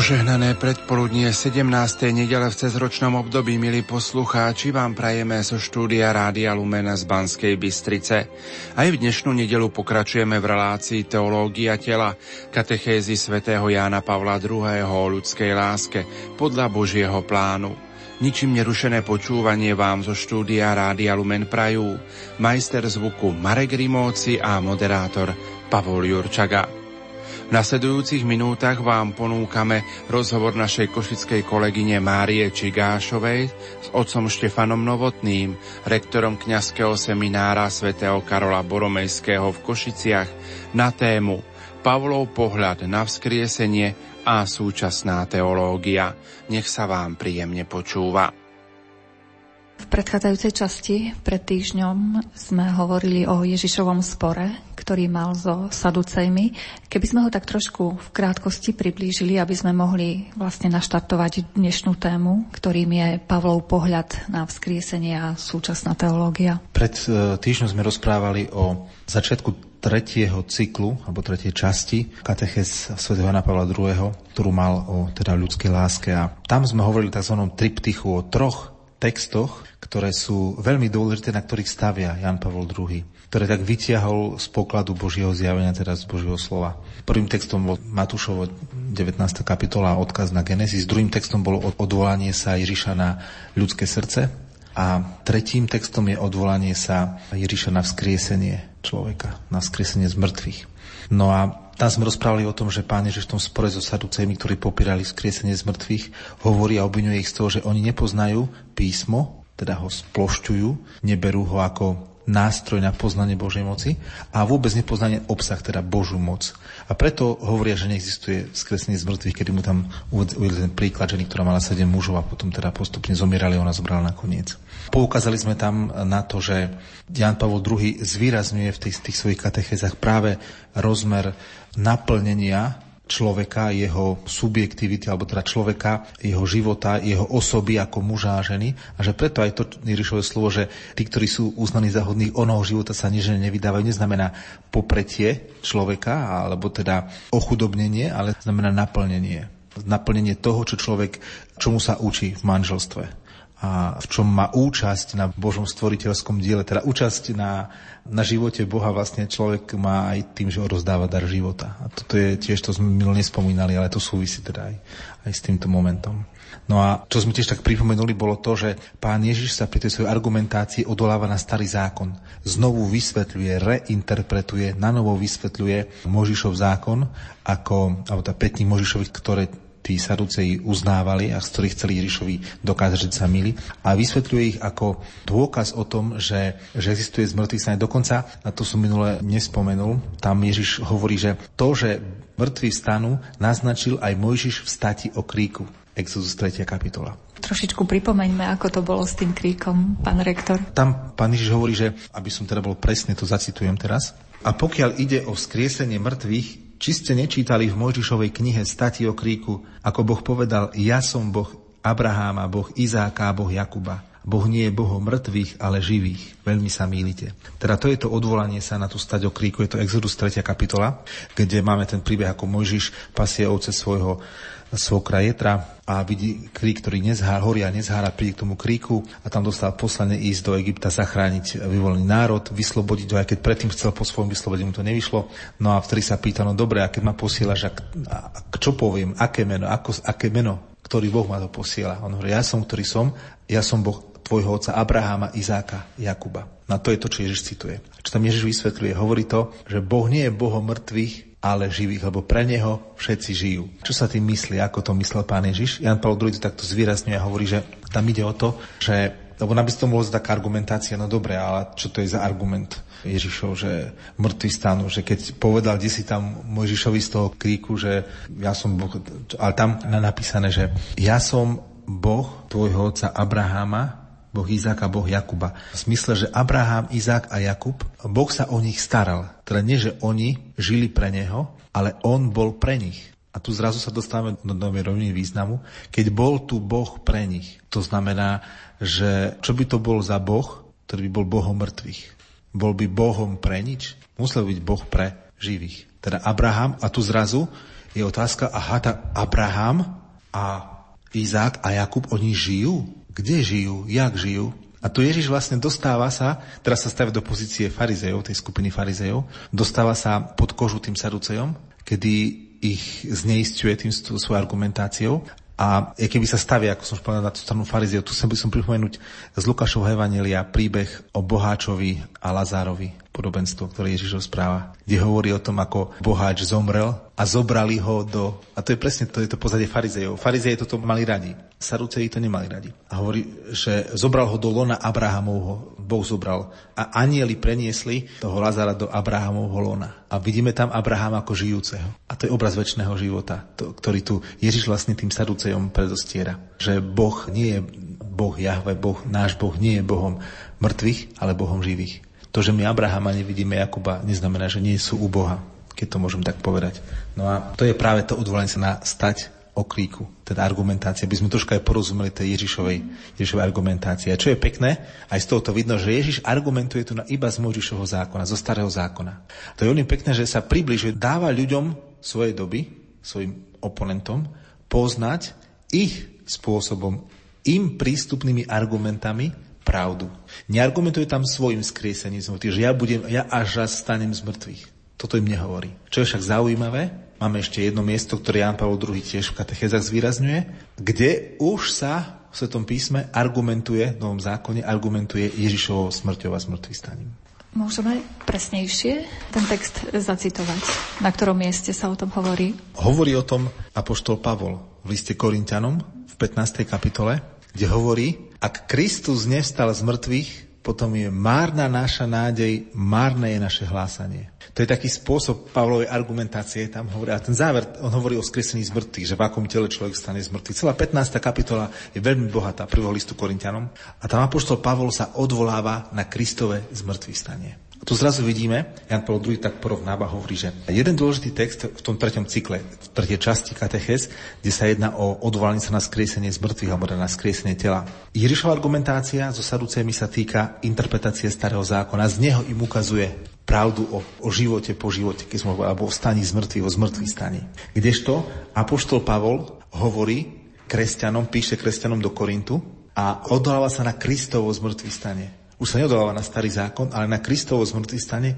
Požehnané predpoludnie 17. nedele v cezročnom období, milí poslucháči, vám prajeme zo štúdia Rádia Lumena z Banskej Bystrice. Aj v dnešnú nedelu pokračujeme v relácii Teológia tela, katechézy svätého Jána Pavla II. o ľudskej láske podľa Božieho plánu. Ničím nerušené počúvanie vám zo štúdia Rádia Lumen prajú majster zvuku Marek Rimóci a moderátor Pavol Jurčaga. V nasledujúcich minútach vám ponúkame rozhovor našej košickej kolegyne Márie Čigášovej s otcom Štefanom Novotným, rektorom kňazského seminára svätého Karola Boromejského v Košiciach na tému Pavlov pohľad na vzkriesenie a súčasná teológia. Nech sa vám príjemne počúva. V predchádzajúcej časti pred týždňom sme hovorili o Ježišovom spore, ktorý mal so Saducejmi. Keby sme ho tak trošku v krátkosti priblížili, aby sme mohli vlastne naštartovať dnešnú tému, ktorým je Pavlov pohľad na vzkriesenie a súčasná teológia. Pred e, týždňom sme rozprávali o začiatku tretieho cyklu, alebo tretej časti kateches sv. Jana Pavla II., ktorú mal o teda ľudskej láske. A tam sme hovorili tzv. triptychu o troch textoch, ktoré sú veľmi dôležité, na ktorých stavia Jan Pavol II, ktoré tak vytiahol z pokladu Božieho zjavenia, teda z Božieho slova. Prvým textom bol Matúšovo 19. kapitola odkaz na Genesis, druhým textom bolo odvolanie sa Ježiša na ľudské srdce a tretím textom je odvolanie sa Ježiša na vzkriesenie človeka, na vzkriesenie z mŕtvych. No a tam sme rozprávali o tom, že pán Ježiš v tom spore so Saducejmi, ktorí popírali vzkriesenie z mŕtvych, hovorí a obvinuje ich z toho, že oni nepoznajú písmo, teda ho splošťujú, neberú ho ako nástroj na poznanie Božej moci a vôbec nepoznanie obsah, teda Božú moc. A preto hovoria, že neexistuje skresenie z mŕtvych, kedy mu tam uvedli ten príklad ženy, ktorá mala sedem mužov a potom teda postupne zomierali a ona zobrala nakoniec. Poukázali sme tam na to, že Jan Pavol II zvýrazňuje v tých, tých svojich katechézach práve rozmer naplnenia človeka, jeho subjektivity, alebo teda človeka, jeho života, jeho osoby ako muža a ženy. A že preto aj to Ježišové slovo, že tí, ktorí sú uznaní za hodných onoho života, sa nič nevydávajú, neznamená popretie človeka, alebo teda ochudobnenie, ale znamená naplnenie. Naplnenie toho, čo človek, čomu sa učí v manželstve a v čom má účasť na Božom stvoriteľskom diele, teda účasť na, na živote Boha vlastne človek má aj tým, že rozdáva dar života. A toto je tiež, to sme minulé nespomínali, ale to súvisí teda aj, aj s týmto momentom. No a čo sme tiež tak pripomenuli, bolo to, že pán Ježiš sa pri tej svojej argumentácii odoláva na starý zákon. Znovu vysvetľuje, reinterpretuje, na novo vysvetľuje Možišov zákon, ako, alebo tá petník Možišovi, ktoré tí Saduceji uznávali a z ktorých chceli Ježišovi dokázať, že sa mili a vysvetľuje ich ako dôkaz o tom, že, že existuje z mŕtvych stane. Dokonca, na to som minule nespomenul, tam Ježiš hovorí, že to, že mŕtvi stanú, naznačil aj Mojžiš v stati o kríku. Exodus 3. kapitola. Trošičku pripomeňme, ako to bolo s tým kríkom, pán rektor. Tam pán Ježiš hovorí, že, aby som teda bol presne, to zacitujem teraz, a pokiaľ ide o vzkriesenie mŕtvych, či ste nečítali v Mojžišovej knihe stati o kríku, ako Boh povedal, ja som Boh Abraháma, Boh Izáka Boh Jakuba. Boh nie je Bohom mŕtvych, ale živých. Veľmi sa mýlite. Teda to je to odvolanie sa na tú stať o kríku, je to Exodus 3. kapitola, kde máme ten príbeh, ako Mojžiš pasie ovce svojho svokra Jetra a vidí krík, ktorý nezhár, horia nezhára, príde k tomu kríku a tam dostal poslanie ísť do Egypta, zachrániť vyvolený národ, vyslobodiť ho, aj keď predtým chcel po svojom vyslobodiť, mu to nevyšlo. No a vtedy sa pýta, no dobre, a keď ma posielaš, a, a, a čo poviem, aké meno, ako, aké meno, ktorý Boh ma to posiela. On hovorí, ja som, ktorý som, ja som Boh tvojho otca Abraháma, Izáka, Jakuba. Na to je to, čo Ježiš cituje. Čo tam Ježiš vysvetľuje? Hovorí to, že Boh nie je Bohom mŕtvych, ale živých, lebo pre neho všetci žijú. Čo sa tým myslí, ako to myslel pán Ježiš? Jan Paul II to takto zvýrazňuje a hovorí, že tam ide o to, že lebo nám by to mohlo taká argumentácia, no dobre, ale čo to je za argument Ježišov, že mŕtvy stanú, že keď povedal, kde si tam Mojžišovi z toho kríku, že ja som Boh, ale tam napísané, že ja som Boh tvojho otca Abraháma, Boh Izáka, Boh Jakuba. V smysle, že Abraham, Izák a Jakub, Boh sa o nich staral. Teda nie, že oni žili pre neho, ale on bol pre nich. A tu zrazu sa dostávame do novej roviny významu. Keď bol tu Boh pre nich, to znamená, že čo by to bol za Boh, ktorý by bol Bohom mŕtvych? Bol by Bohom pre nič? Musel byť Boh pre živých. Teda Abraham, a tu zrazu je otázka, aha, tak Abraham a Izák a Jakub, oni žijú? Kde žijú? Jak žijú? A tu Ježiš vlastne dostáva sa, teraz sa stavia do pozície farizejov, tej skupiny farizejov, dostáva sa pod kožu tým saducejom, kedy ich zneistuje tým svojou argumentáciou. A keby sa stavia, ako som už povedal, na tú stranu fariziev, tu sa by som pripomenúť z Lukášovho Evanelia príbeh o Boháčovi a Lazárovi, podobenstvo, ktoré Ježiš rozpráva, kde hovorí o tom, ako boháč zomrel a zobrali ho do... A to je presne to, je to pozadie farizejov. Farizeji toto mali radi. Saruceji to nemali radi. A hovorí, že zobral ho do lona Abrahamovho, Boh zobral. A anieli preniesli toho Lazara do Abrahamovho lona. A vidíme tam Abrahama ako žijúceho. A to je obraz väčšného života, to, ktorý tu Ježiš vlastne tým Saducejom predostiera. Že Boh nie je Boh Jahve, boh, náš Boh nie je Bohom mŕtvych, ale Bohom živých. To, že my Abrahama nevidíme Jakuba, neznamená, že nie sú u Boha keď to môžem tak povedať. No a to je práve to odvolanie sa na stať oklíku, teda argumentácia, aby sme troška aj porozumeli tej Ježišovej, Ježišovej argumentácie. A čo je pekné, aj z toho to vidno, že Ježiš argumentuje tu na iba z Mojžišovho zákona, zo starého zákona. To je veľmi pekné, že sa približuje, dáva ľuďom svojej doby, svojim oponentom, poznať ich spôsobom, im prístupnými argumentami pravdu. Neargumentuje tam svojim skriesením že ja, budem, ja až raz stanem z mŕtvych. Toto im nehovorí. Čo je však zaujímavé, máme ešte jedno miesto, ktoré Jan Pavel II tiež v katechezách zvýrazňuje, kde už sa v Svetom písme argumentuje, v Novom zákone argumentuje Ježišovou smrťou a smrtvý staním. Môžeme presnejšie ten text zacitovať, na ktorom mieste sa o tom hovorí? Hovorí o tom apoštol Pavol v liste Korintianom v 15. kapitole, kde hovorí, ak Kristus nevstal z mŕtvych, potom je márna naša nádej, márne je naše hlásanie. To je taký spôsob Pavlovej argumentácie, tam hovorí, a ten záver, on hovorí o skresení z mŕtvych, že v akom tele človek stane z mŕtvych. Celá 15. kapitola je veľmi bohatá, prvého listu Korintianom. A tam apoštol Pavol sa odvoláva na Kristové zmrtvých stanie. A tu zrazu vidíme, Jan Paul II tak porovnáva, hovorí, že jeden dôležitý text v tom treťom cykle, v tretej časti kateches, kde sa jedná o odvolanie sa na skriesenie z mŕtvych alebo na skriesenie tela. Ježišova argumentácia so Saducemi sa týka interpretácie starého zákona. Z neho im ukazuje pravdu o, o živote po živote, keď sme alebo o staní z mŕtvych, o zmrtvých staní. Kdežto Apoštol Pavol hovorí kresťanom, píše kresťanom do Korintu a odvoláva sa na Kristovo zmrtvých stanie. Už sa neodoláva na starý zákon, ale na Kristovo zmrtvý stane,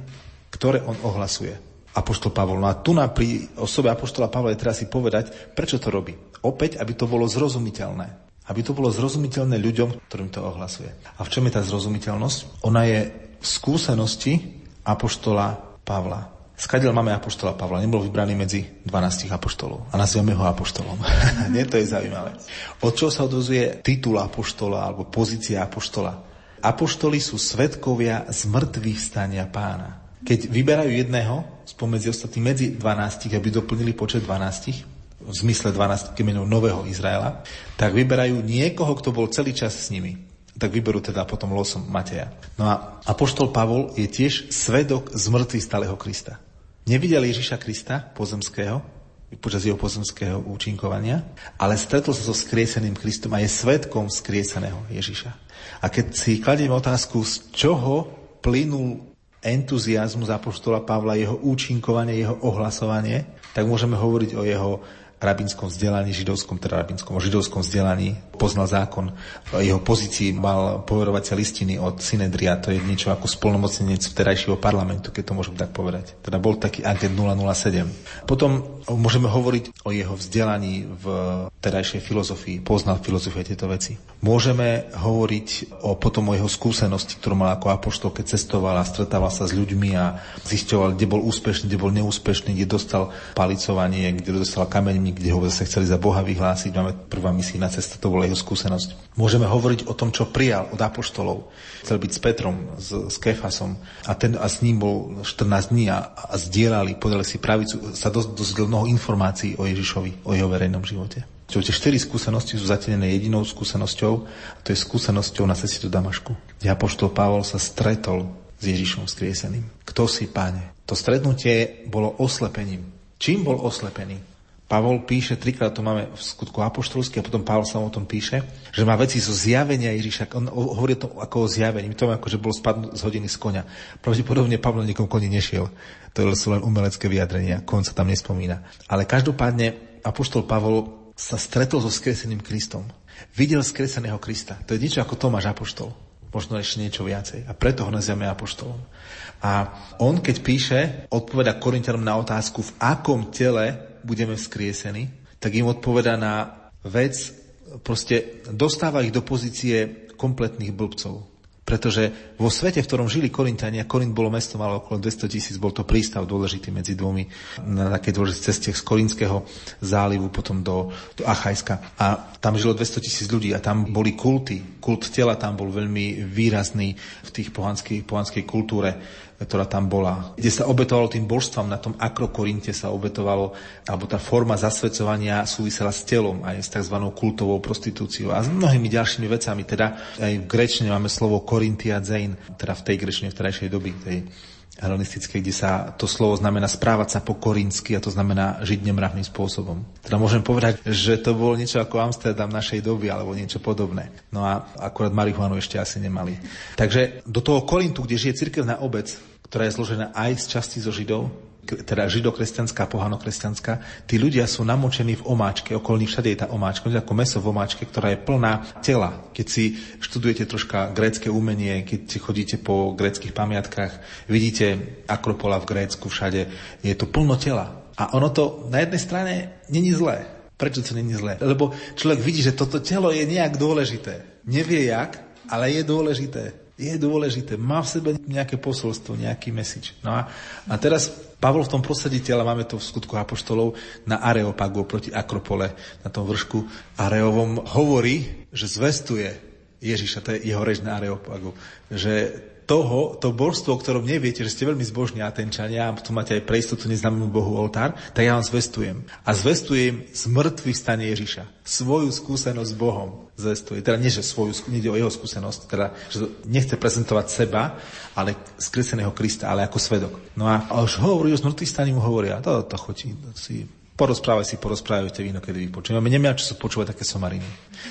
ktoré on ohlasuje. Apoštol Pavol. No a tu na pri osobe Apoštola Pavla je teraz si povedať, prečo to robí. Opäť, aby to bolo zrozumiteľné. Aby to bolo zrozumiteľné ľuďom, ktorým to ohlasuje. A v čom je tá zrozumiteľnosť? Ona je v skúsenosti Apoštola Pavla. Skadiel máme Apoštola Pavla, nebol vybraný medzi 12 Apoštolov a nazývame ho Apoštolom. Nie, to je zaujímavé. Od čoho sa odvozuje titul Apoštola alebo pozícia Apoštola? Apoštoli sú svetkovia z mŕtvych stania pána. Keď vyberajú jedného spomedzi ostatných medzi 12, aby doplnili počet 12, v zmysle 12 kmeňov nového Izraela, tak vyberajú niekoho, kto bol celý čas s nimi. Tak vyberú teda potom losom Mateja. No a Apoštol Pavol je tiež svedok z mŕtvych stáleho Krista. Nevidel Ježiša Krista pozemského, počas jeho pozemského účinkovania, ale stretol sa so skrieseným Kristom a je svetkom skrieseného Ježiša. A keď si kladieme otázku, z čoho plynul entuziasmus Apoštola Pavla, jeho účinkovanie, jeho ohlasovanie, tak môžeme hovoriť o jeho rabinskom vzdelaní, židovskom, teda rabinskom, o židovskom vzdelaní, poznal zákon, v jeho pozícii mal poverovacie listiny od Synedria, to je niečo ako spolnomocnenec vterajšieho parlamentu, keď to môžem tak povedať. Teda bol taký agent 007. Potom môžeme hovoriť o jeho vzdelaní v terajšej filozofii, poznal filozofiu tieto veci. Môžeme hovoriť o potom o jeho skúsenosti, ktorú mal ako apoštol, keď cestoval a stretával sa s ľuďmi a zisťoval, kde bol úspešný, kde bol neúspešný, kde dostal palicovanie, kde dostal kde ho zase chceli za Boha vyhlásiť. Máme prvá misijná cesta, to bola jeho skúsenosť. Môžeme hovoriť o tom, čo prijal od apoštolov. Chcel byť s Petrom, s, s Kefasom a, ten, a s ním bol 14 dní a, a zdieľali, podali si pravicu, sa dozvedel mnoho informácií o Ježišovi, o jeho verejnom živote. Čiže tie štyri skúsenosti sú zatenené jedinou skúsenosťou, a to je skúsenosťou na ceste do Damašku, kde apoštol Pavol sa stretol s Ježišom skrieseným. Kto si, páne? To stretnutie bolo oslepením. Čím bol oslepený? Pavol píše, trikrát to máme v skutku apoštolský a potom Pavol sa o tom píše, že má veci zo zjavenia Ježiša. On hovorí to ako o zjavení. To ako, že bol spadnúť z hodiny z konia. Pravdepodobne Pavol niekom koni nešiel. To sú len umelecké vyjadrenia. Kon sa tam nespomína. Ale každopádne apoštol Pavol sa stretol so skreseným Kristom. Videl skreseného Krista. To je niečo ako Tomáš apoštol. Možno ešte niečo viacej. A preto ho nazývame apoštolom. A on, keď píše, odpoveda Korintianom na otázku, v akom tele budeme vzkriesení, tak im odpoveda na vec, proste dostáva ich do pozície kompletných blbcov. Pretože vo svete, v ktorom žili Korintania, Korint bolo mesto, malo okolo 200 tisíc, bol to prístav dôležitý medzi dvomi na takej dôležitej ceste z Korinského zálivu potom do, do Achajska. A tam žilo 200 tisíc ľudí a tam boli kulty. Kult tela tam bol veľmi výrazný v tých pohanskej, pohanskej kultúre ktorá tam bola, kde sa obetovalo tým božstvom, na tom akrokorinte sa obetovalo, alebo tá forma zasvedcovania súvisela s telom, aj s tzv. kultovou prostitúciou a s mnohými ďalšími vecami. Teda aj v grečne máme slovo korintia zein, teda v tej grečne v terajšej doby, tej helenistické, kde sa to slovo znamená správať sa po korinsky a to znamená žiť nemravným spôsobom. Teda môžem povedať, že to bolo niečo ako Amsterdam našej doby alebo niečo podobné. No a akurát marihuanu ešte asi nemali. Takže do toho Korintu, kde žije cirkevná obec, ktorá je zložená aj z časti zo Židov, teda židokresťanská, pohanokresťanská, tí ľudia sú namočení v omáčke, okolní všade je tá omáčka, je ako meso v omáčke, ktorá je plná tela. Keď si študujete troška grécke umenie, keď si chodíte po gréckých pamiatkách, vidíte Akropola v Grécku všade, je to plno tela. A ono to na jednej strane není zlé. Prečo to není zlé? Lebo človek vidí, že toto telo je nejak dôležité. Nevie jak, ale je dôležité je dôležité, má v sebe nejaké posolstvo, nejaký message. No a, a teraz Pavol v tom prostredí tela, máme to v skutku Apoštolov, na Areopagu proti Akropole, na tom vršku Areovom, hovorí, že zvestuje Ježiša, to je jeho reč na Areopagu, že toho, to božstvo, o ktorom neviete, že ste veľmi zbožní Atenčania a tu máte aj pre istotu neznámemu Bohu oltár, tak ja vám zvestujem. A zvestujem z mŕtvych stane Ježiša. Svoju skúsenosť s Bohom zvestuje. Teda nie, že svoju, nie o jeho skúsenosť, teda, že nechce prezentovať seba, ale skreseného Krista, ale ako svedok. No a, už hovorí, že z mŕtvych stane mu hovoria, to, to chodí, to si porozprávaj si, porozprávajte víno, kedy. Nemá čo sa počúvať také somariny.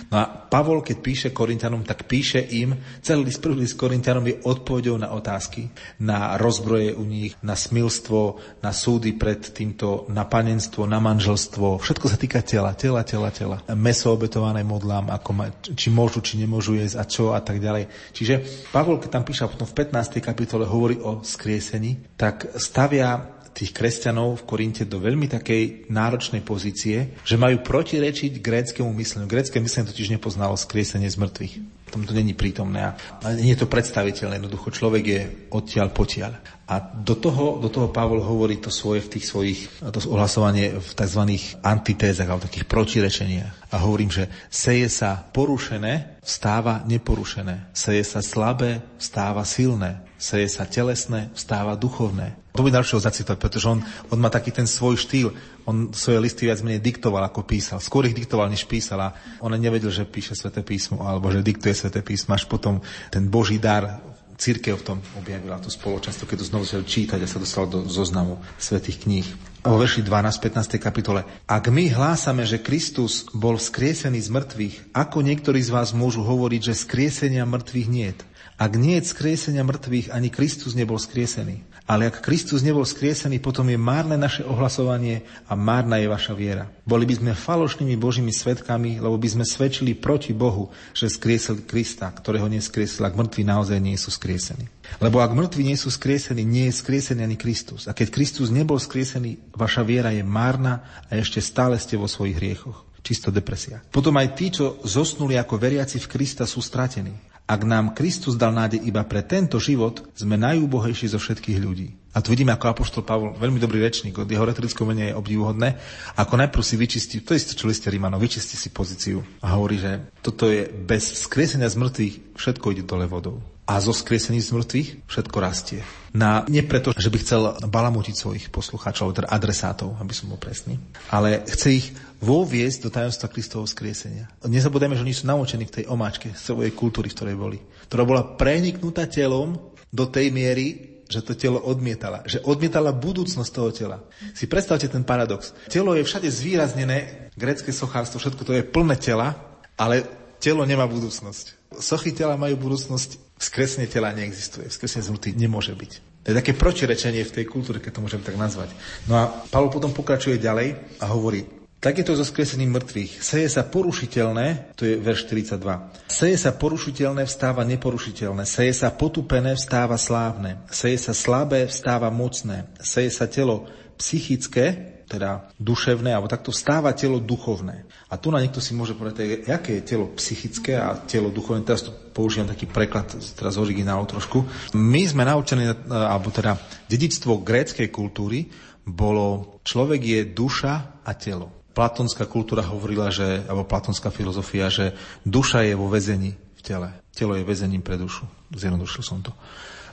No a Pavol, keď píše Korintianom, tak píše im, celý list, prvý list Korintianom je odpovedou na otázky, na rozbroje u nich, na smilstvo, na súdy pred týmto, na panenstvo, na manželstvo. Všetko sa týka tela, tela, tela, tela. Meso obetované modlám, ako ma, či môžu, či nemôžu jesť a čo a tak ďalej. Čiže Pavol, keď tam píše potom v 15. kapitole hovorí o skriesení, tak stavia tých kresťanov v Korinte do veľmi takej náročnej pozície, že majú protirečiť gréckému mysleniu. Grécké myslenie totiž nepoznalo skriesenie z mŕtvych. Tom to není prítomné. A nie je to predstaviteľné. Jednoducho človek je odtiaľ potiaľ. A do toho, do toho Pavol hovorí to svoje v tých svojich, to ohlasovanie v tzv. antitézach alebo takých protirečeniach. A hovorím, že seje sa porušené, vstáva neporušené. Seje sa slabé, vstáva silné. Seje sa telesné, vstáva duchovné. To by najlepšie zacitovať, pretože on, on má taký ten svoj štýl. On svoje listy viac menej diktoval, ako písal. Skôr ich diktoval, než písal. A on nevedel, že píše sväté písmo, alebo že diktuje sväté písmo. Až potom ten Boží dar církev v tom objavila to spoločenstvo, keď to znovu začal čítať a sa dostal do zoznamu svätých kníh. O verši 12, 15. kapitole. Ak my hlásame, že Kristus bol skriesený z mŕtvych, ako niektorí z vás môžu hovoriť, že skriesenia mŕtvych niet? Ak nie je skriesenia mŕtvych, ani Kristus nebol skriesený. Ale ak Kristus nebol skriesený, potom je márne naše ohlasovanie a márna je vaša viera. Boli by sme falošnými Božími svetkami, lebo by sme svedčili proti Bohu, že skriesel Krista, ktorého neskriesil, ak mŕtvi naozaj nie sú skriesení. Lebo ak mŕtvi nie sú skriesení, nie je skriesený ani Kristus. A keď Kristus nebol skriesený, vaša viera je márna a ešte stále ste vo svojich hriechoch. Čisto depresia. Potom aj tí, čo zosnuli ako veriaci v Krista, sú stratení. Ak nám Kristus dal nádej iba pre tento život, sme najúbohejší zo všetkých ľudí. A tu vidíme, ako Apoštol Pavol, veľmi dobrý rečník, od jeho retorického menia je obdivuhodné, ako najprv si vyčistí, to isté, čo liste Rímanov, vyčistí si pozíciu a hovorí, že toto je bez skriesenia z mŕtvych, všetko ide dole vodou a zo skriesení z mŕtvych všetko rastie. Na, nie preto, že by chcel balamutiť svojich poslucháčov, teda adresátov, aby som bol presný, ale chce ich voviesť do tajomstva Kristovho skriesenia. Nezabudajme, že oni sú naučení v tej omáčke svojej kultúry, v ktorej boli, ktorá bola preniknutá telom do tej miery, že to telo odmietala. Že odmietala budúcnosť toho tela. Si predstavte ten paradox. Telo je všade zvýraznené, grecké sochárstvo, všetko to je plné tela, ale telo nemá budúcnosť. Sochy tela majú budúcnosť, skresne tela neexistuje, skresne zmrtvý nemôže byť. To je také protirečenie v tej kultúre, keď to môžem tak nazvať. No a Pavol potom pokračuje ďalej a hovorí, tak je to so skresením mŕtvych. Seje sa porušiteľné, to je verš 42. Seje sa porušiteľné, vstáva neporušiteľné. Seje sa potupené, vstáva slávne. Seje sa slabé, vstáva mocné. Seje sa telo psychické, teda duševné, alebo takto vstáva telo duchovné. A tu na niekto si môže povedať, aké je telo psychické a telo duchovné. Teraz tu použijem taký preklad, teraz originálu trošku. My sme naučení, alebo teda dedictvo gréckej kultúry bolo, človek je duša a telo. Platonská kultúra hovorila, že, alebo platonská filozofia, že duša je vo väzení v tele. Telo je väzením pre dušu. Zjednodušil som to.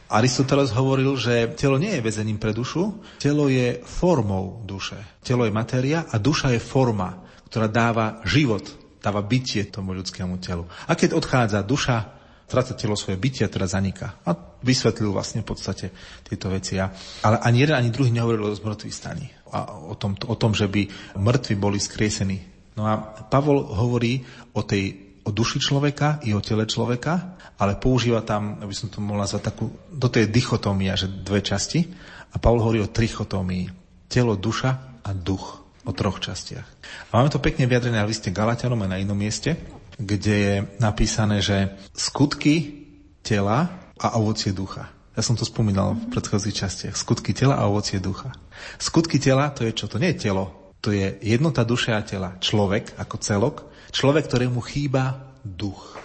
Aristoteles hovoril, že telo nie je väzením pre dušu, telo je formou duše. Telo je matéria a duša je forma, ktorá dáva život, dáva bytie tomu ľudskému telu. A keď odchádza duša, stráca telo svoje bytie a teda zaniká. A vysvetlil vlastne v podstate tieto veci. Ale ani jeden, ani druhý nehovoril o zmrtvých staní a o tom, o tom, že by mŕtvi boli skriesení. No a Pavol hovorí o tej o duši človeka i o tele človeka, ale používa tam, aby som to mohol nazvať takú, do tej dichotómia, že dve časti. A Pavol hovorí o trichotómii. Telo, duša a duch. O troch častiach. A máme to pekne vyjadrené na liste Galatianom a na inom mieste, kde je napísané, že skutky tela a ovocie ducha. Ja som to spomínal v predchádzajúcich častiach. Skutky tela a ovocie ducha. Skutky tela, to je čo? To nie je telo. To je jednota duše a tela. Človek ako celok. Človek, ktorému chýba duch.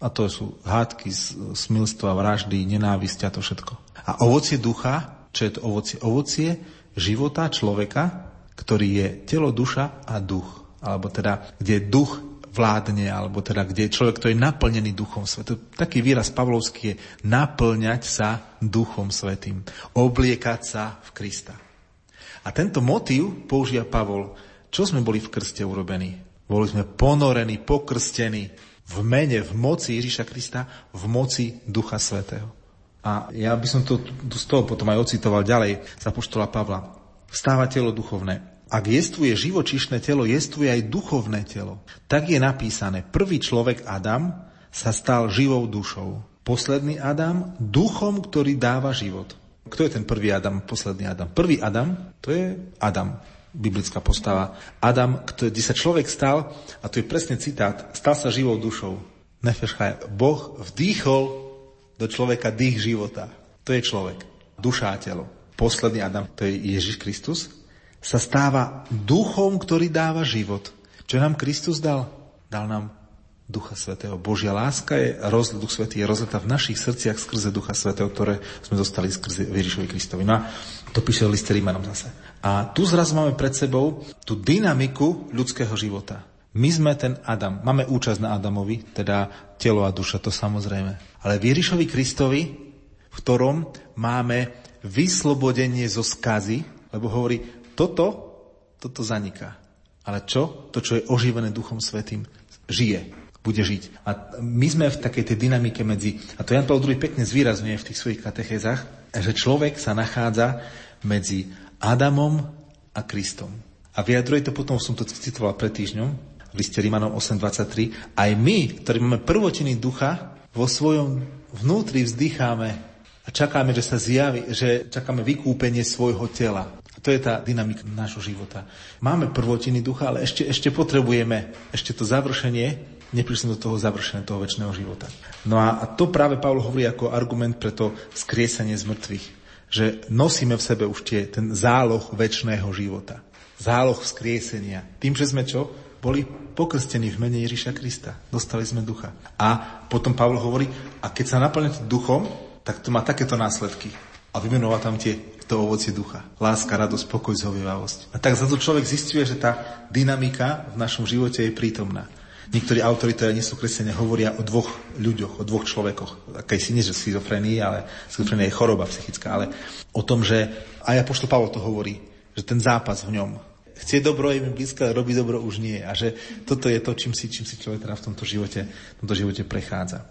A to sú hádky, smilstva, vraždy, nenávisť a to všetko. A ovocie ducha, čo je to ovocie? Ovocie života človeka, ktorý je telo, duša a duch. Alebo teda, kde duch vládne, alebo teda, kde je človek, ktorý je naplnený Duchom Svetým. Taký výraz Pavlovský je naplňať sa Duchom Svetým. Obliekať sa v Krista. A tento motív používa Pavol. Čo sme boli v krste urobení? Boli sme ponorení, pokrstení v mene, v moci Ježiša Krista, v moci Ducha Svetého. A ja by som to z toho potom aj ocitoval ďalej za poštola Pavla. Vstáva telo duchovné. Ak jestvuje živočišné telo, jestvuje aj duchovné telo. Tak je napísané, prvý človek Adam sa stal živou dušou. Posledný Adam duchom, ktorý dáva život. Kto je ten prvý Adam, posledný Adam? Prvý Adam, to je Adam, biblická postava. Adam, kde sa človek stal, a to je presne citát, stal sa živou dušou. Nefešchaj, Boh vdýchol do človeka dých života. To je človek. Duša a telo. Posledný Adam, to je Ježiš Kristus, sa stáva duchom, ktorý dáva život. Čo nám Kristus dal? Dal nám Ducha Svetého. Božia láska je rozlet, Duch Svetý je rozletá v našich srdciach skrze Ducha Svetého, ktoré sme dostali skrze Ježišovi Kristovi. No a to píše liste Rímanom zase. A tu zrazu máme pred sebou tú dynamiku ľudského života. My sme ten Adam. Máme účasť na Adamovi, teda telo a duša, to samozrejme. Ale v Ježišovi Kristovi, v ktorom máme vyslobodenie zo skazy, lebo hovorí, toto, toto zaniká. Ale čo? To, čo je oživené Duchom Svetým, žije bude žiť. A my sme v takej tej dynamike medzi, a to Jan Paul II pekne zvýrazňuje v tých svojich katechézach, že človek sa nachádza medzi Adamom a Kristom. A vyjadruje to potom, som to citoval pred týždňom, v liste Rimanom 8.23, aj my, ktorí máme prvotiny ducha, vo svojom vnútri vzdycháme a čakáme, že sa zjaví, že čakáme vykúpenie svojho tela. A to je tá dynamika nášho života. Máme prvotiny ducha, ale ešte, ešte potrebujeme ešte to završenie neprišli do toho završenia toho väčšného života. No a, to práve Pavol hovorí ako argument pre to skriesenie z mŕtvych. Že nosíme v sebe už tie, ten záloh väčšného života. Záloh vzkriesenia. Tým, že sme čo? Boli pokrstení v mene Ježiša Krista. Dostali sme ducha. A potom Pavol hovorí, a keď sa naplňate duchom, tak to má takéto následky. A vymenova tam tie to ovocie ducha. Láska, radosť, pokoj, zhovievavosť. A tak za to človek zistuje, že tá dynamika v našom živote je prítomná. Niektorí autori, ktorí nie sú kresťania, hovoria o dvoch ľuďoch, o dvoch človekoch. Také si nie, že schizofrenii, ale schizofrenia je choroba psychická, ale o tom, že aj Apoštol Pavol to hovorí, že ten zápas v ňom, chce dobro, je mi blízko, ale robí dobro už nie. A že toto je to, čím si, čím si človek teda v tomto živote, v tomto živote prechádza.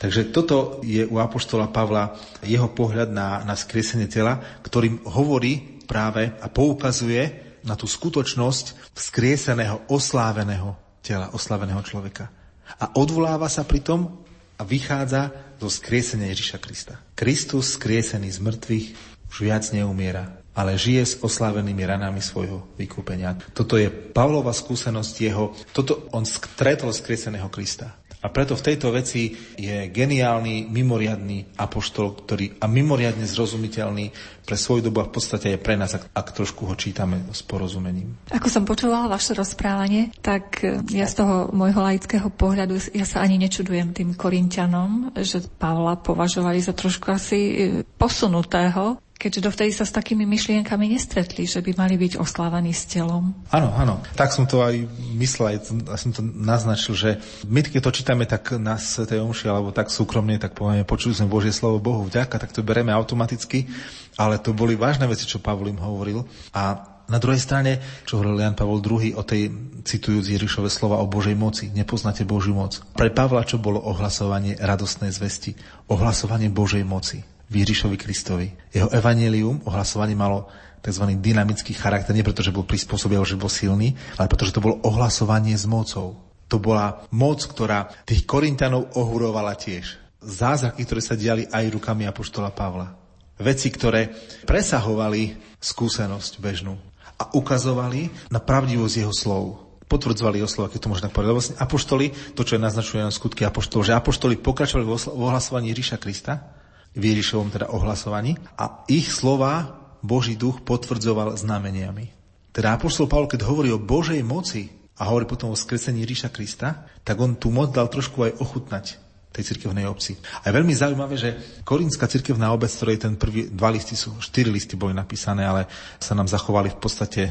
Takže toto je u Apoštola Pavla jeho pohľad na, na skriesenie tela, ktorým hovorí práve a poukazuje na tú skutočnosť vzkrieseného, osláveného tela, osláveného človeka. A odvoláva sa pritom a vychádza zo skriesenia Ježiša Krista. Kristus skriesený z mŕtvych už viac neumiera, ale žije s oslávenými ranami svojho vykúpenia. Toto je Pavlova skúsenosť jeho, toto on stretol skrieseného Krista. A preto v tejto veci je geniálny, mimoriadný apoštol, ktorý a mimoriadne zrozumiteľný pre svoju dobu a v podstate aj pre nás, ak, ak trošku ho čítame s porozumením. Ako som počúvala vaše rozprávanie, tak e, ja z toho môjho laického pohľadu, ja sa ani nečudujem tým Korintianom, že Pavla považovali za trošku asi e, posunutého keďže dovtedy sa s takými myšlienkami nestretli, že by mali byť oslávaní s telom. Áno, áno. Tak som to aj myslel, aj som to naznačil, že my keď to čítame tak na Svetej Omši, alebo tak súkromne, tak povieme, počuli sme Božie slovo Bohu vďaka, tak to bereme automaticky, ale to boli vážne veci, čo Pavol im hovoril. A na druhej strane, čo hovoril Jan Pavol II o tej, citujúc Ježišove slova o Božej moci, nepoznáte Božiu moc. Pre Pavla čo bolo ohlasovanie radostnej zvesti? Ohlasovanie Božej moci v Kristovi. Jeho evanelium, ohlasovanie malo tzv. dynamický charakter, nie preto, že bol prispôsobil, že bol silný, ale preto, že to bolo ohlasovanie s mocou. To bola moc, ktorá tých Korintianov ohurovala tiež. Zázraky, ktoré sa diali aj rukami Apoštola Pavla. Veci, ktoré presahovali skúsenosť bežnú a ukazovali na pravdivosť jeho slov potvrdzovali jeho slova, keď to možno povedať. Vlastne apoštoli, to, čo je naznačuje na skutky apoštolov, že apoštoli pokračovali v ohlasovaní Ríša Krista, v Ježišovom teda ohlasovaní a ich slova Boží duch potvrdzoval znameniami. Teda Apoštol Pavol, keď hovorí o Božej moci a hovorí potom o skresení Ríša Krista, tak on tú moc dal trošku aj ochutnať tej cirkevnej obci. A je veľmi zaujímavé, že Korinská cirkevná obec, ktorej ten prvý, dva listy sú, štyri listy boli napísané, ale sa nám zachovali v podstate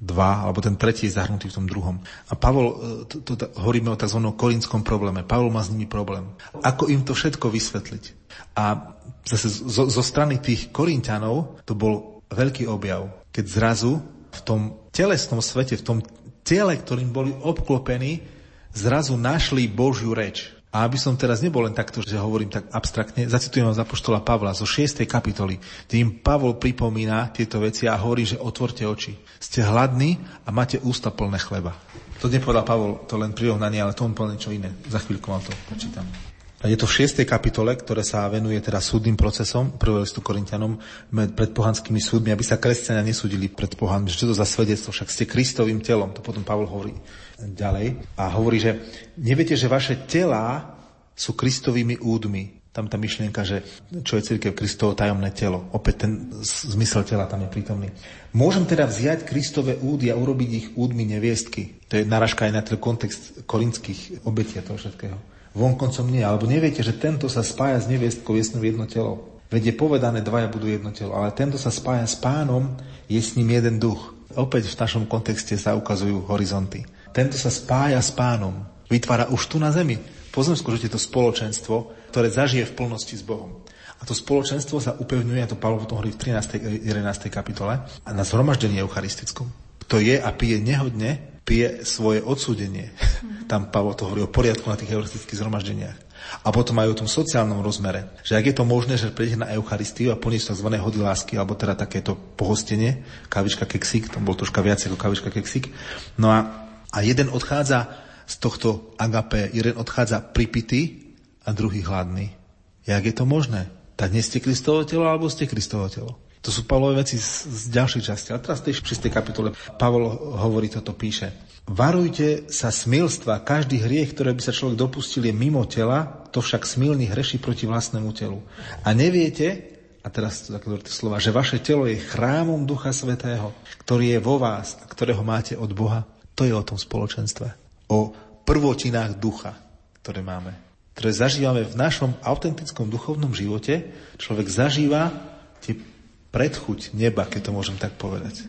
dva, alebo ten tretí je zahrnutý v tom druhom. A Pavol, e, to, to, to, hovoríme o tzv. korinskom probléme. Pavol má s nimi problém. Ako im to všetko vysvetliť? A zase zo, zo strany tých Korintianov to bol veľký objav, keď zrazu v tom telesnom svete, v tom tele, ktorým boli obklopení, zrazu našli Božiu reč. A aby som teraz nebol len takto, že hovorím tak abstraktne, zacitujem vám z Apoštola Pavla zo 6. kapitoly, kde im Pavol pripomína tieto veci a hovorí, že otvorte oči. Ste hladní a máte ústa plné chleba. To nepovedal Pavol, to len prirovnanie, ale to on povedal niečo iné. Za chvíľku vám to prečítam. Je to v 6. kapitole, ktoré sa venuje teda súdnym procesom, prvé listu Korintianom, pred pohanskými súdmi, aby sa kresťania nesúdili pred pohanmi. Čo to za svedectvo? Však ste Kristovým telom. To potom Pavol hovorí ďalej. A hovorí, že neviete, že vaše telá sú Kristovými údmi. Tam tá myšlienka, že čo je církev Kristovo tajomné telo. Opäť ten zmysel tela tam je prítomný. Môžem teda vziať Kristové údy a urobiť ich údmi neviestky. To je naražka aj na ten kontext korinských obetia toho všetkého vonkoncom nie. Alebo neviete, že tento sa spája s neviestkou, je s ním jedno telo. Veď je povedané, dvaja budú jedno telo, ale tento sa spája s pánom, je s ním jeden duch. Opäť v našom kontexte sa ukazujú horizonty. Tento sa spája s pánom, vytvára už tu na zemi. Pozemsku, že je to spoločenstvo, ktoré zažije v plnosti s Bohom. A to spoločenstvo sa upevňuje, a to Pavlo potom hovorí v 13. 11. kapitole, a na zhromaždení eucharistickom. To je a pije nehodne, pije svoje odsúdenie. Tam Pavol to hovorí o poriadku na tých eucharistických zhromaždeniach. A potom aj o tom sociálnom rozmere. Že ak je to možné, že príde na Eucharistiu a plníš tzv. hody lásky, alebo teda takéto pohostenie, kavička keksík, tam bol troška viac ako kavička keksík. No a, a jeden odchádza z tohto agapé, jeden odchádza pripitý a druhý hladný. Jak je to možné? Tak nie ste Kristovo telo, alebo ste Kristovo telo? To sú Pavlové veci z, z ďalších častí. Ale teraz tej 6. kapitole Pavol hovorí toto, píše. Varujte sa smilstva. Každý hriech, ktoré by sa človek dopustil, je mimo tela, to však smilný hreší proti vlastnému telu. A neviete, a teraz to také slova, že vaše telo je chrámom Ducha Svetého, ktorý je vo vás a ktorého máte od Boha. To je o tom spoločenstve. O prvotinách ducha, ktoré máme. Ktoré zažívame v našom autentickom duchovnom živote. Človek zažíva tie predchuť neba, keď to môžem tak povedať.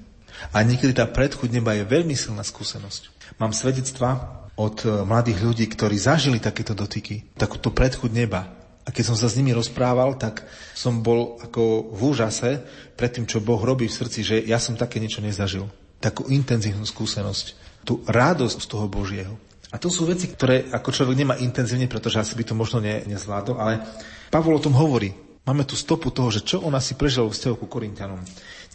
A niekedy tá predchuť neba je veľmi silná skúsenosť. Mám svedectva od e, mladých ľudí, ktorí zažili takéto dotyky, takúto predchuť neba. A keď som sa s nimi rozprával, tak som bol ako v úžase pred tým, čo Boh robí v srdci, že ja som také niečo nezažil. Takú intenzívnu skúsenosť. Tú radosť z toho Božieho. A to sú veci, ktoré ako človek nemá intenzívne, pretože asi by to možno ne, nezvládol, ale Pavol o tom hovorí. Máme tu stopu toho, že čo on asi prežil v vzťahu ku Korintianom.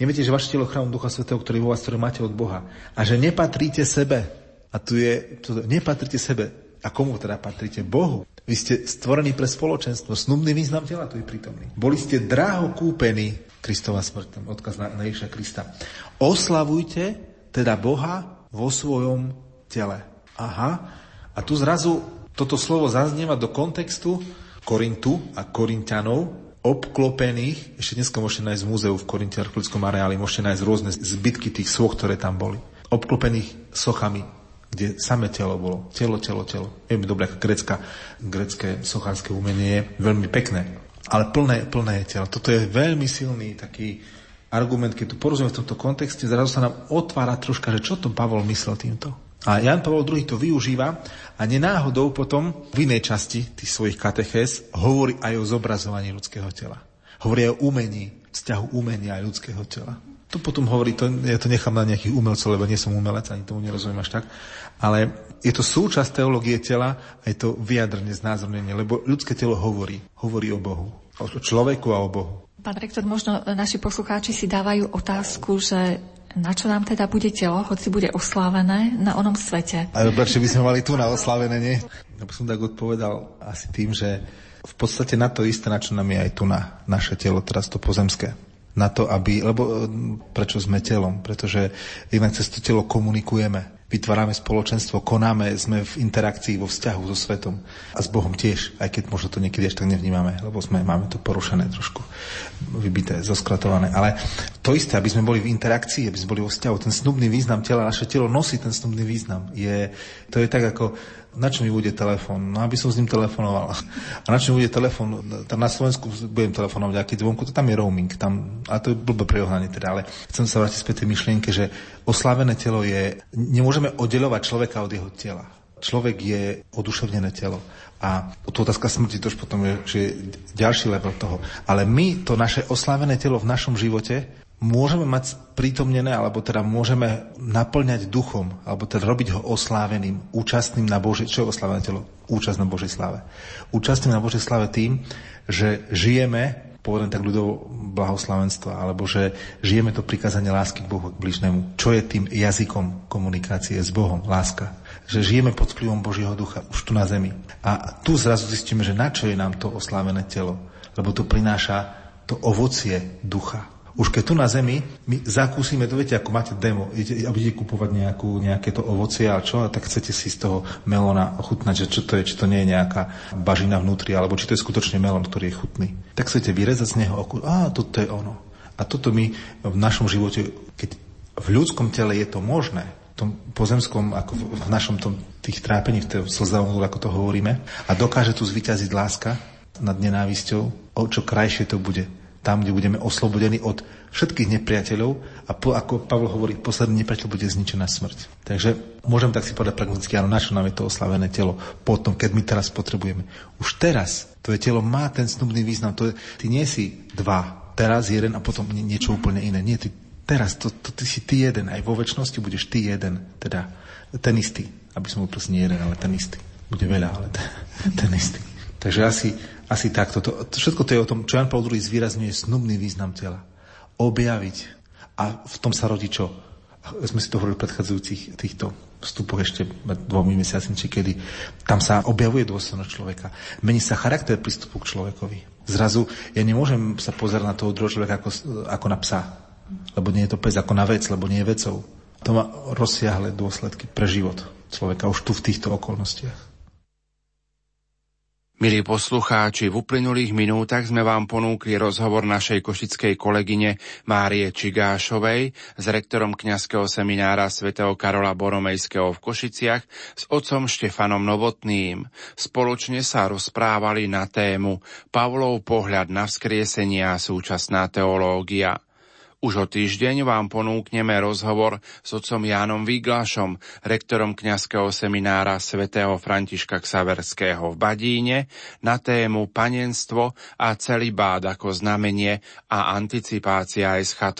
Neviete, že vaše telo chrámom Ducha Svetého, ktorý vo vás, ktorý máte od Boha. A že nepatríte sebe. A tu je, tu, nepatríte sebe. A komu teda patríte? Bohu. Vy ste stvorení pre spoločenstvo. Snubný význam tela tu je prítomný. Boli ste dráho kúpení Kristova smrť, odkaz na, na Krista. Oslavujte teda Boha vo svojom tele. Aha, a tu zrazu toto slovo zaznieva do kontextu Korintu a Korintianov, obklopených, ešte dneska môžete nájsť v múzeu v Korinte archeologickom areáli, môžete nájsť rôzne zbytky tých soch, ktoré tam boli. Obklopených sochami, kde samé telo bolo. Telo, telo, telo. Veľmi dobré, ako grecká, grecké sochárske umenie je veľmi pekné. Ale plné, plné telo. Toto je veľmi silný taký argument, keď tu porozumieme v tomto kontexte, zrazu sa nám otvára troška, že čo to Pavol myslel týmto. A Jan Pavel II to využíva a nenáhodou potom v inej časti tých svojich katechés hovorí aj o zobrazovaní ľudského tela. Hovorí aj o umení, vzťahu umenia aj ľudského tela. To potom hovorí, to, ja to nechám na nejakých umelcov, lebo nie som umelec, ani tomu nerozumiem až tak. Ale je to súčasť teológie tela a je to vyjadrenie, znázornenie, lebo ľudské telo hovorí. Hovorí o Bohu. O človeku a o Bohu. Pán rektor, možno naši poslucháči si dávajú otázku, že na čo nám teda bude telo, hoci bude oslávené na onom svete? Ale prečo by sme mali tu na oslávené, nie? Ja by som tak odpovedal asi tým, že v podstate na to isté, na čo nám je aj tu na naše telo, teraz to pozemské. Na to, aby, lebo prečo sme telom? Pretože jednak cez to telo komunikujeme vytvárame spoločenstvo, konáme, sme v interakcii, vo vzťahu so svetom a s Bohom tiež, aj keď možno to niekedy až tak nevnímame, lebo sme, máme to porušené trošku, vybité, zoskratované. Ale to isté, aby sme boli v interakcii, aby sme boli vo vzťahu, ten snubný význam tela, naše telo nosí ten snubný význam. Je, to je tak ako na čo mi bude telefón? No, aby som s ním telefonoval. A na čo mi bude telefón? Tam na Slovensku budem telefonovať, a keď zvonku, to tam je roaming. Tam, a to je blbé prejohnanie teda, ale chcem sa vrátiť späť tej myšlienke, že oslávené telo je, nemôžeme oddelovať človeka od jeho tela. Človek je oduševnené telo. A tu otázka smrti to už potom je, že ďalší level toho. Ale my, to naše oslávené telo v našom živote, môžeme mať prítomnené, alebo teda môžeme naplňať duchom, alebo teda robiť ho osláveným, účastným na Božej, čo je oslávené telo? Účasť na Božej sláve. Účastným na Božej sláve tým, že žijeme, povedem tak ľudovo, blahoslavenstva, alebo že žijeme to prikázanie lásky k Bohu, k bližnému. Čo je tým jazykom komunikácie s Bohom? Láska. Že žijeme pod vplyvom Božieho ducha, už tu na zemi. A tu zrazu zistíme, že na čo je nám to oslávené telo? Lebo to prináša to ovocie ducha, už keď tu na Zemi my zakúsime, to viete, ako máte demo, idete, a budete kupovať nejakú, nejaké to ovocie a čo, a tak chcete si z toho melóna ochutnať, že čo to je, či to nie je nejaká bažina vnútri, alebo či to je skutočne melón, ktorý je chutný. Tak chcete vyrezať z neho oku, a toto je ono. A toto my v našom živote, keď v ľudskom tele je to možné, v tom pozemskom, ako v našom tom, tých trápení, v tom slzavom, ako to hovoríme, a dokáže tu zvyťaziť láska nad nenávisťou, o čo krajšie to bude tam, kde budeme oslobodení od všetkých nepriateľov a po, ako Pavel hovorí, posledný nepriateľ bude zničená smrť. Takže môžem tak si povedať pragmaticky, áno, na čo nám je to oslavené telo potom, keď my teraz potrebujeme. Už teraz tvoje telo má ten snubný význam. To je, ty nie si dva, teraz jeden a potom niečo úplne iné. Nie, ty teraz, to, to, ty si ty jeden. Aj vo väčšnosti budeš ty jeden, teda ten istý. Aby som bol presne jeden, ale ten istý. Bude veľa, ale ten, ten istý. Takže asi asi takto. To, to, všetko to je o tom, čo Jan Paul II zvýrazňuje snubný význam tela. Objaviť. A v tom sa rodí čo? Sme si to hovorili v predchádzajúcich týchto vstupoch ešte dvomi mesiacmi, či kedy. Tam sa objavuje dôstojnosť človeka. Mení sa charakter prístupu k človekovi. Zrazu ja nemôžem sa pozerať na toho druhého človeka ako, ako na psa. Lebo nie je to pes ako na vec, lebo nie je vecou. To má rozsiahle dôsledky pre život človeka už tu v týchto okolnostiach. Milí poslucháči, v uplynulých minútach sme vám ponúkli rozhovor našej košickej kolegyne Márie Čigášovej s rektorom kňazského seminára svätého Karola Boromejského v Košiciach s otcom Štefanom Novotným. Spoločne sa rozprávali na tému Pavlov pohľad na vzkriesenie a súčasná teológia. Už o týždeň vám ponúkneme rozhovor s otcom Jánom Výglašom, rektorom kňazského seminára svätého Františka Ksaverského v Badíne na tému panenstvo a celý bád ako znamenie a anticipácia eschatológie.